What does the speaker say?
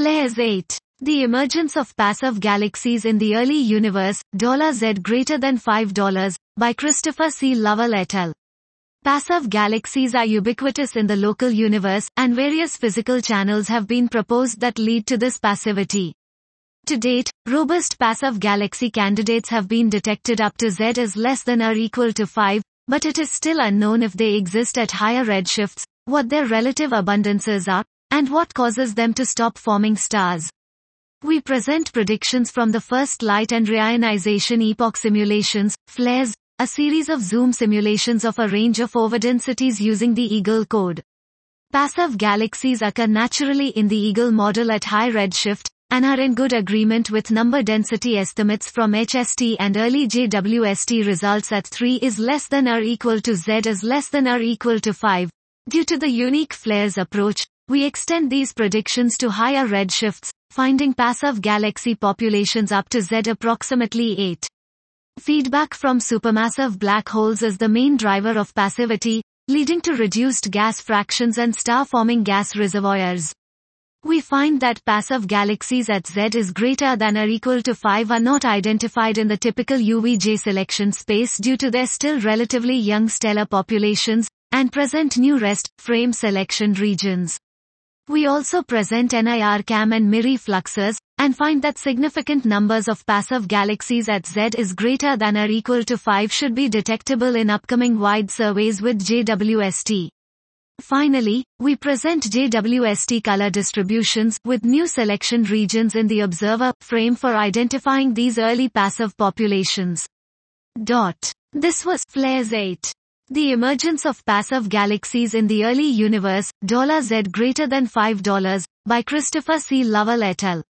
Flares 8. The emergence of passive galaxies in the early universe, $Z greater than $5, by Christopher C. Lovell et al. Passive galaxies are ubiquitous in the local universe, and various physical channels have been proposed that lead to this passivity. To date, robust passive galaxy candidates have been detected up to Z is less than or equal to 5, but it is still unknown if they exist at higher redshifts, what their relative abundances are, and what causes them to stop forming stars. We present predictions from the first light and reionization epoch simulations, flares, a series of zoom simulations of a range of overdensities using the Eagle code. Passive galaxies occur naturally in the Eagle model at high redshift, and are in good agreement with number density estimates from HST and early JWST results at 3 is less than or equal to Z is less than or equal to 5. Due to the unique flares approach, we extend these predictions to higher redshifts, finding passive galaxy populations up to Z approximately 8. Feedback from supermassive black holes is the main driver of passivity, leading to reduced gas fractions and star-forming gas reservoirs. We find that passive galaxies at Z is greater than or equal to 5 are not identified in the typical UVJ selection space due to their still relatively young stellar populations, and present new rest frame selection regions. We also present NIRCam and MIRI fluxes, and find that significant numbers of passive galaxies at Z is greater than or equal to 5 should be detectable in upcoming wide surveys with JWST. Finally, we present JWST color distributions with new selection regions in the observer frame for identifying these early passive populations. Dot. This was Flares 8. The emergence of passive galaxies in the early universe, $Z greater than $5, by Christopher C. Lovell et al.